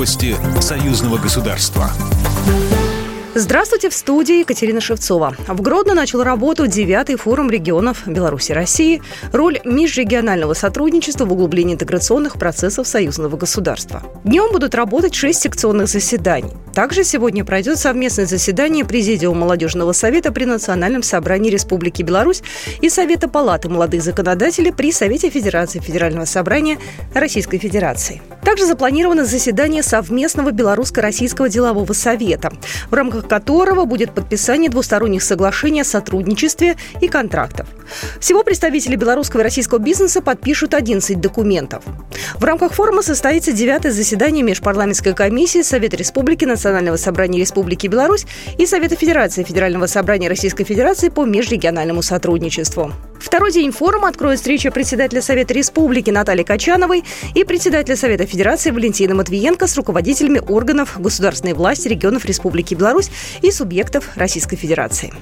Новости союзного государства. Здравствуйте, в студии Екатерина Шевцова. В Гродно начал работу девятый форум регионов Беларуси России «Роль межрегионального сотрудничества в углублении интеграционных процессов союзного государства». Днем будут работать шесть секционных заседаний. Также сегодня пройдет совместное заседание Президиума молодежного совета при Национальном собрании Республики Беларусь и Совета палаты молодых законодателей при Совете Федерации Федерального собрания Российской Федерации. Также запланировано заседание совместного Белорусско-Российского делового совета, в рамках которого будет подписание двусторонних соглашений о сотрудничестве и контрактов. Всего представители белорусского и российского бизнеса подпишут 11 документов. В рамках форума состоится девятое заседание Межпарламентской комиссии Совета Республики Национального собрания Республики Беларусь и Совета Федерации Федерального собрания Российской Федерации по межрегиональному сотрудничеству. Второй день форума откроет встреча председателя Совета Республики Натальи Качановой и председателя Совета Федерации Валентина Матвиенко с руководителями органов государственной власти регионов Республики Беларусь и субъектов Российской Федерации.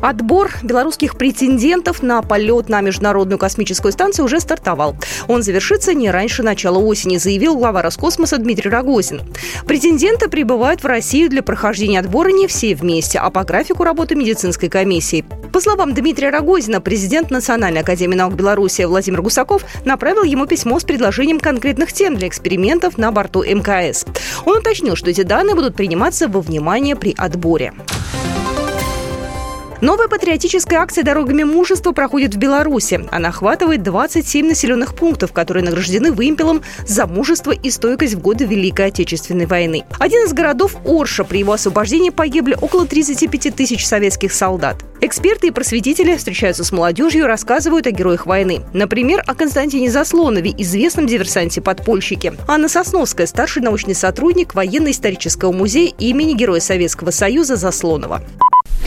Отбор белорусских претендентов на полет на Международную космическую станцию уже стартовал. Он завершится не раньше начала осени, заявил глава Роскосмоса Дмитрий Рогозин. Претенденты прибывают в Россию для прохождения отбора не все вместе, а по графику работы медицинской комиссии. По словам Дмитрия Рогозина, президент Национальной академии наук Беларуси Владимир Гусаков направил ему письмо с предложением конкретных тем для экспериментов на борту МКС. Он уточнил, что эти данные будут приниматься во внимание при отборе. Новая патриотическая акция «Дорогами мужества» проходит в Беларуси. Она охватывает 27 населенных пунктов, которые награждены вымпелом за мужество и стойкость в годы Великой Отечественной войны. Один из городов Орша. При его освобождении погибли около 35 тысяч советских солдат. Эксперты и просветители встречаются с молодежью и рассказывают о героях войны. Например, о Константине Заслонове, известном диверсанте-подпольщике. Анна Сосновская, старший научный сотрудник военно-исторического музея имени Героя Советского Союза Заслонова.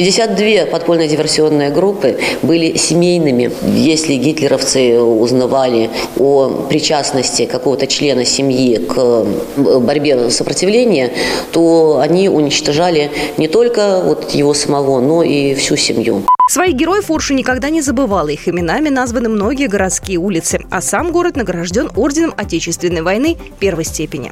52 подпольные диверсионные группы были семейными. Если гитлеровцы узнавали о причастности какого-то члена семьи к борьбе сопротивления, то они уничтожали не только вот его самого, но и всю семью. Своих героев Урша никогда не забывала. Их именами названы многие городские улицы, а сам город награжден орденом Отечественной войны первой степени.